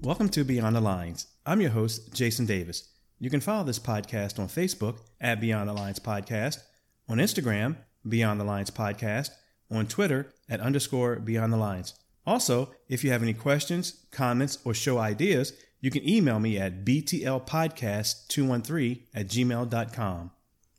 Welcome to Beyond the Lines. I'm your host, Jason Davis. You can follow this podcast on Facebook at Beyond the Lines Podcast, on Instagram, Beyond the Lines Podcast, on Twitter at underscore Beyond the Lines. Also, if you have any questions, comments, or show ideas, you can email me at btlpodcast213 at gmail.com.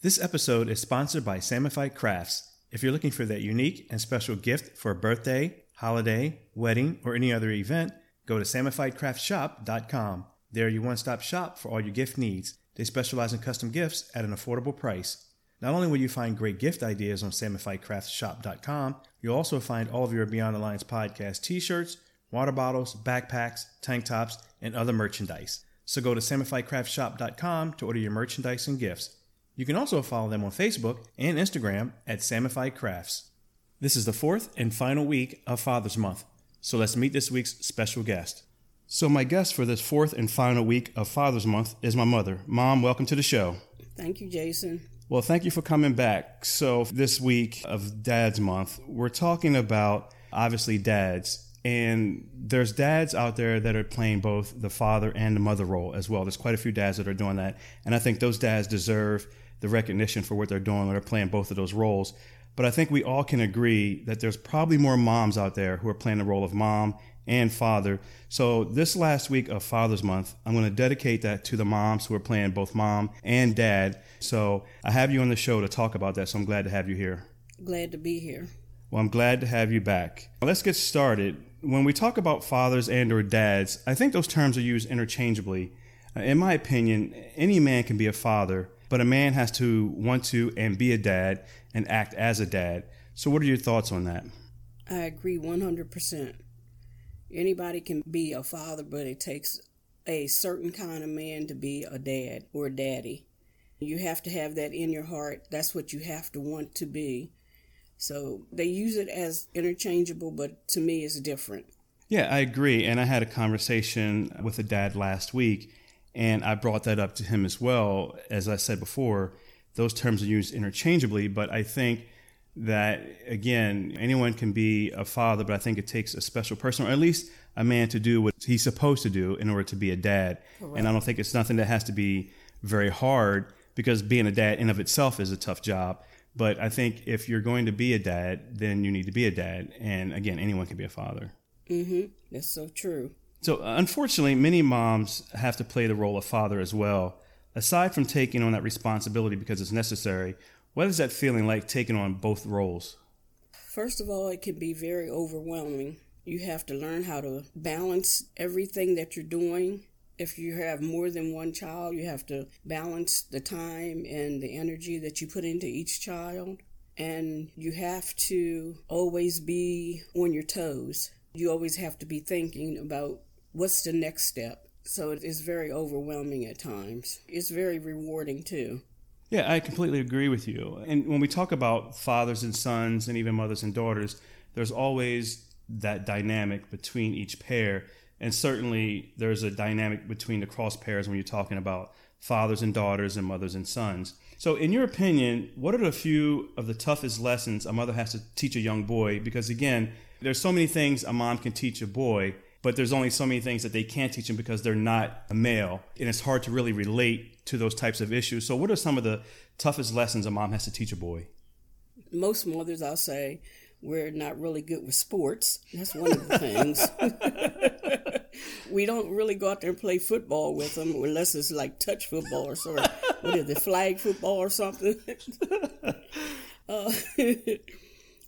This episode is sponsored by Samifite Crafts. If you're looking for that unique and special gift for a birthday, holiday, wedding, or any other event, Go to samifitecraftshop.com. They're your one stop shop for all your gift needs. They specialize in custom gifts at an affordable price. Not only will you find great gift ideas on samifitecraftshop.com, you'll also find all of your Beyond the Lines podcast t shirts, water bottles, backpacks, tank tops, and other merchandise. So go to samifitecraftshop.com to order your merchandise and gifts. You can also follow them on Facebook and Instagram at Samifite Crafts. This is the fourth and final week of Father's Month. So let's meet this week's special guest. So, my guest for this fourth and final week of Father's Month is my mother. Mom, welcome to the show. Thank you, Jason. Well, thank you for coming back. So, this week of Dad's Month, we're talking about obviously dads. And there's dads out there that are playing both the father and the mother role as well. There's quite a few dads that are doing that. And I think those dads deserve the recognition for what they're doing when they're playing both of those roles. But I think we all can agree that there's probably more moms out there who are playing the role of mom and father. So this last week of Father's Month, I'm going to dedicate that to the moms who are playing both mom and dad. So I have you on the show to talk about that. So I'm glad to have you here. Glad to be here. Well, I'm glad to have you back. Let's get started. When we talk about fathers and or dads, I think those terms are used interchangeably. Uh, in my opinion, any man can be a father, but a man has to want to and be a dad and act as a dad. So, what are your thoughts on that? I agree 100%. Anybody can be a father, but it takes a certain kind of man to be a dad or a daddy. You have to have that in your heart. That's what you have to want to be. So they use it as interchangeable, but to me, it's different. Yeah, I agree. And I had a conversation with a dad last week, and I brought that up to him as well. As I said before, those terms are used interchangeably, but I think that again, anyone can be a father, but I think it takes a special person, or at least a man, to do what he's supposed to do in order to be a dad. Correct. And I don't think it's nothing that has to be very hard because being a dad in of itself is a tough job. But I think if you're going to be a dad, then you need to be a dad. And again, anyone can be a father. Mm-hmm. That's so true. So, unfortunately, many moms have to play the role of father as well. Aside from taking on that responsibility because it's necessary, what is that feeling like taking on both roles? First of all, it can be very overwhelming. You have to learn how to balance everything that you're doing. If you have more than one child, you have to balance the time and the energy that you put into each child. And you have to always be on your toes. You always have to be thinking about what's the next step? So it is very overwhelming at times. It's very rewarding too. Yeah, I completely agree with you. And when we talk about fathers and sons and even mothers and daughters, there's always that dynamic between each pair. And certainly there's a dynamic between the cross pairs when you're talking about fathers and daughters and mothers and sons. So, in your opinion, what are the few of the toughest lessons a mother has to teach a young boy? Because again, there's so many things a mom can teach a boy, but there's only so many things that they can't teach them because they're not a male. And it's hard to really relate to those types of issues. So, what are some of the toughest lessons a mom has to teach a boy? Most mothers, I'll say, we're not really good with sports. That's one of the things. we don't really go out there and play football with them unless it's like touch football or sort of, what is flag football or something. uh,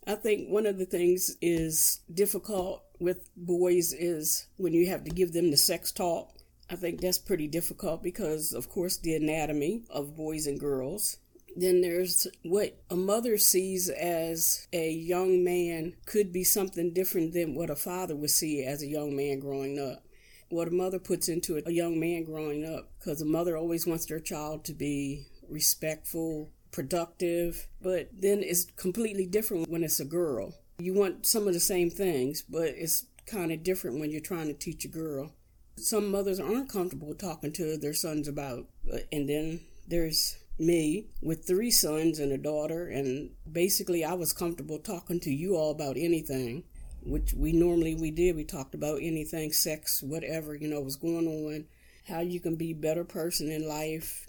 I think one of the things is difficult with boys is when you have to give them the sex talk. I think that's pretty difficult because, of course, the anatomy of boys and girls. Then there's what a mother sees as a young man could be something different than what a father would see as a young man growing up. what a mother puts into a young man growing up because a mother always wants their child to be respectful, productive, but then it's completely different when it's a girl. You want some of the same things, but it's kind of different when you're trying to teach a girl. Some mothers aren't comfortable talking to their sons about, uh, and then there's me with three sons and a daughter, and basically I was comfortable talking to you all about anything which we normally we did. We talked about anything, sex, whatever you know was going on, how you can be a better person in life.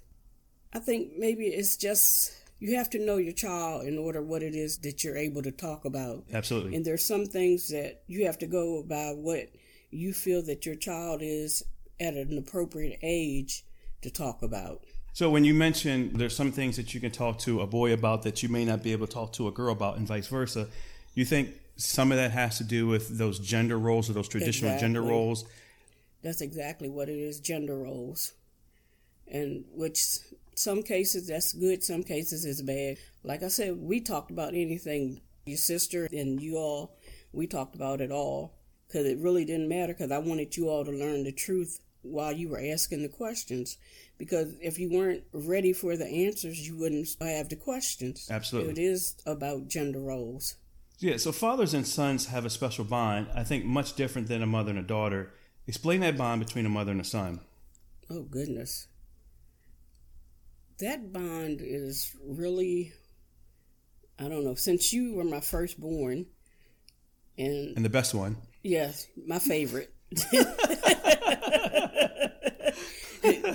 I think maybe it's just you have to know your child in order what it is that you're able to talk about. Absolutely. And there's some things that you have to go by what you feel that your child is at an appropriate age to talk about. So when you mention there's some things that you can talk to a boy about that you may not be able to talk to a girl about and vice versa, you think some of that has to do with those gender roles or those traditional exactly. gender roles. That's exactly what it is gender roles. And which some cases that's good, some cases is bad. Like I said, we talked about anything, your sister and you all, we talked about it all because it really didn't matter because I wanted you all to learn the truth while you were asking the questions. Because if you weren't ready for the answers, you wouldn't have the questions. Absolutely. It is about gender roles. Yeah, so fathers and sons have a special bond, I think much different than a mother and a daughter. Explain that bond between a mother and a son. Oh, goodness. That bond is really, I don't know, since you were my firstborn. And, and the best one. Yes, my favorite.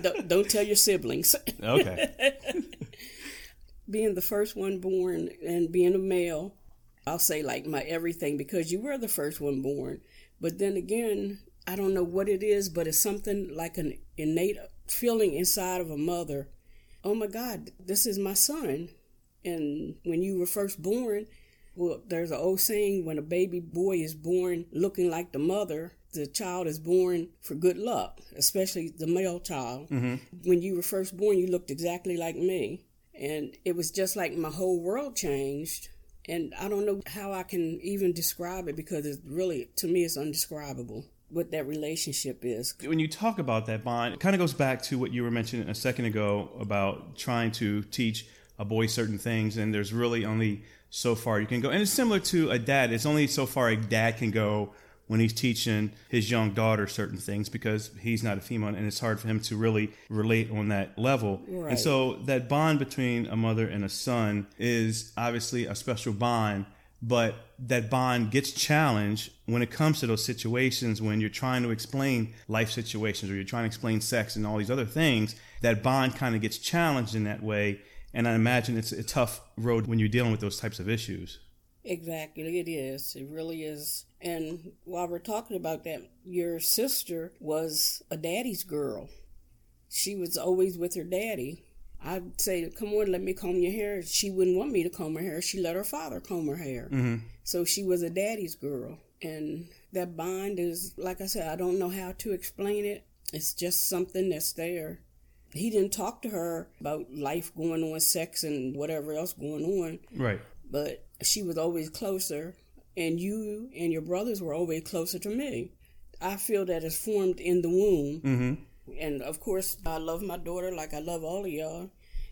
don't, don't tell your siblings. Okay. being the first one born and being a male, I'll say like my everything because you were the first one born. But then again, I don't know what it is, but it's something like an innate feeling inside of a mother. Oh my God, this is my son. And when you were first born, well, there's an old saying when a baby boy is born looking like the mother, the child is born for good luck, especially the male child. Mm-hmm. When you were first born, you looked exactly like me. And it was just like my whole world changed and I don't know how I can even describe it because it's really, to me, it's undescribable what that relationship is. When you talk about that bond, it kind of goes back to what you were mentioning a second ago about trying to teach a boy certain things, and there's really only so far you can go. And it's similar to a dad. It's only so far a dad can go when he's teaching his young daughter certain things because he's not a female and it's hard for him to really relate on that level. Right. And so that bond between a mother and a son is obviously a special bond, but that bond gets challenged when it comes to those situations when you're trying to explain life situations or you're trying to explain sex and all these other things. That bond kind of gets challenged in that way. And I imagine it's a tough road when you're dealing with those types of issues. Exactly, it is. It really is. And while we're talking about that, your sister was a daddy's girl. She was always with her daddy. I'd say, Come on, let me comb your hair. She wouldn't want me to comb her hair. She let her father comb her hair. Mm-hmm. So she was a daddy's girl. And that bond is, like I said, I don't know how to explain it. It's just something that's there. He didn't talk to her about life going on, sex, and whatever else going on. Right. But she was always closer, and you and your brothers were always closer to me. I feel that it's formed in the womb. Mm-hmm. And of course, I love my daughter like I love all of y'all.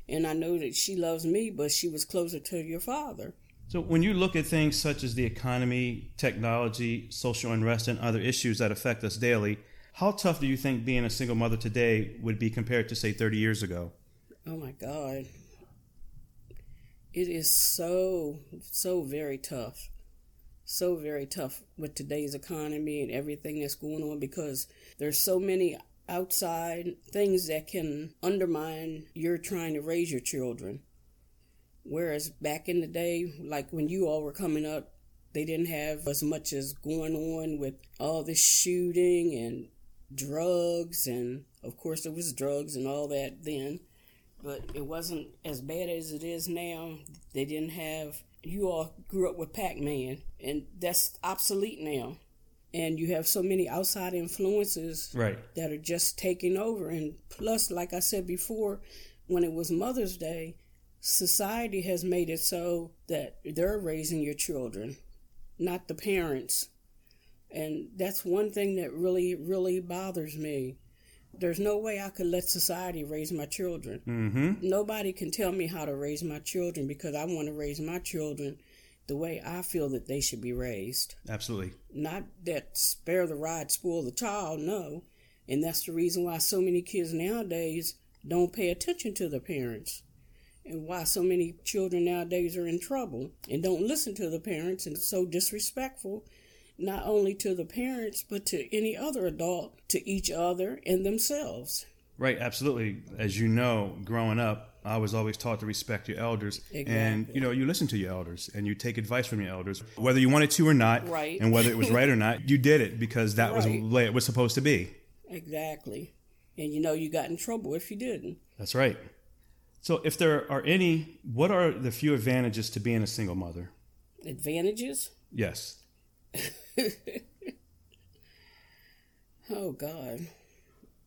And I know that she loves me, but she was closer to your father. So, when you look at things such as the economy, technology, social unrest, and other issues that affect us daily, how tough do you think being a single mother today would be compared to, say, 30 years ago? Oh my God it is so so very tough so very tough with today's economy and everything that's going on because there's so many outside things that can undermine your trying to raise your children whereas back in the day like when you all were coming up they didn't have as much as going on with all this shooting and drugs and of course there was drugs and all that then but it wasn't as bad as it is now. They didn't have. You all grew up with Pac Man, and that's obsolete now. And you have so many outside influences right. that are just taking over. And plus, like I said before, when it was Mother's Day, society has made it so that they're raising your children, not the parents. And that's one thing that really, really bothers me. There's no way I could let society raise my children. Mm-hmm. Nobody can tell me how to raise my children because I want to raise my children the way I feel that they should be raised. Absolutely. Not that spare the rod, spoil the child, no. And that's the reason why so many kids nowadays don't pay attention to their parents. And why so many children nowadays are in trouble and don't listen to the parents and so disrespectful, not only to the parents, but to any other adult, to each other and themselves. Right, absolutely. As you know, growing up, I was always taught to respect your elders, Exactly. and you know you listen to your elders and you take advice from your elders, whether you wanted to or not, Right. and whether it was right or not. You did it because that was the way it was supposed to be. Exactly. And you know you got in trouble if you didn't. That's right. So, if there are any, what are the few advantages to being a single mother? Advantages? Yes. Oh God.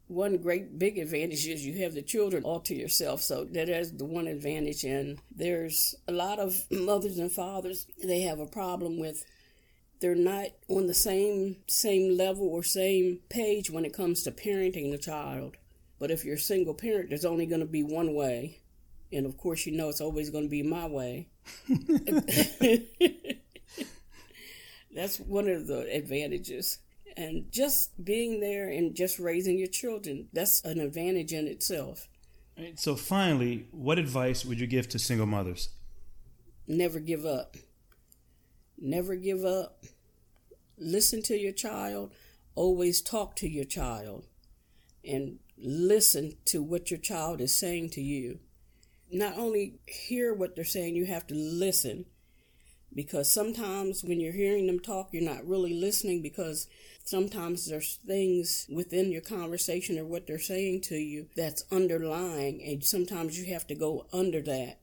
One great big advantage is you have the children all to yourself. So that is the one advantage. And there's a lot of mothers and fathers, they have a problem with they're not on the same same level or same page when it comes to parenting a child. But if you're a single parent, there's only going to be one way. And of course, you know it's always going to be my way. That's one of the advantages. And just being there and just raising your children, that's an advantage in itself. Right, So, finally, what advice would you give to single mothers? Never give up. Never give up. Listen to your child. Always talk to your child. And listen to what your child is saying to you. Not only hear what they're saying, you have to listen. Because sometimes when you're hearing them talk, you're not really listening because sometimes there's things within your conversation or what they're saying to you that's underlying, and sometimes you have to go under that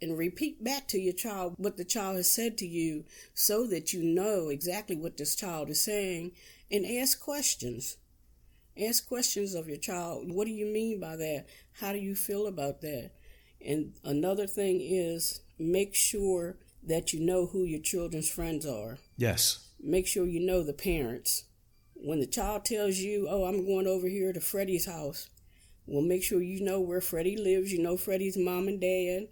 and repeat back to your child what the child has said to you so that you know exactly what this child is saying and ask questions. Ask questions of your child. What do you mean by that? How do you feel about that? And another thing is make sure that you know who your children's friends are. Yes. Make sure you know the parents. When the child tells you, Oh, I'm going over here to Freddie's house, well, make sure you know where Freddie lives. You know Freddie's mom and dad.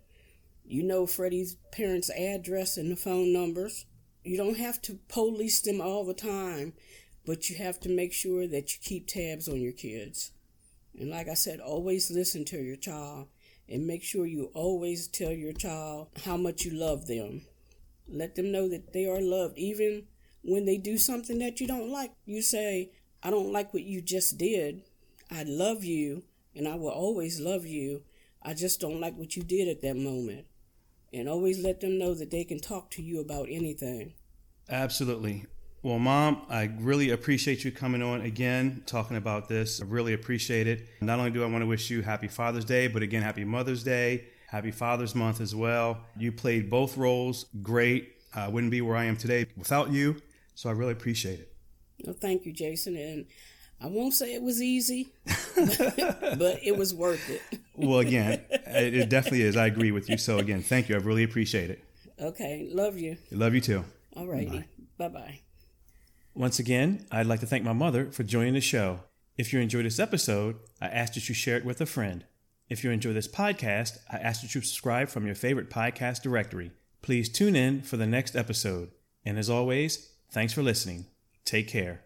You know Freddie's parents' address and the phone numbers. You don't have to police them all the time, but you have to make sure that you keep tabs on your kids. And like I said, always listen to your child and make sure you always tell your child how much you love them. Let them know that they are loved, even when they do something that you don't like. You say, I don't like what you just did. I love you, and I will always love you. I just don't like what you did at that moment. And always let them know that they can talk to you about anything. Absolutely. Well, Mom, I really appreciate you coming on again, talking about this. I really appreciate it. Not only do I want to wish you happy Father's Day, but again, happy Mother's Day, happy Father's Month as well. You played both roles great. I wouldn't be where I am today without you, so I really appreciate it. Well, thank you, Jason. And I won't say it was easy, but it was worth it. Well, again, it it definitely is. I agree with you. So, again, thank you. I really appreciate it. Okay, love you. Love you too. All righty. Bye bye. Once again, I'd like to thank my mother for joining the show. If you enjoyed this episode, I ask that you share it with a friend. If you enjoy this podcast, I ask that you subscribe from your favorite podcast directory. Please tune in for the next episode. And as always, thanks for listening. Take care.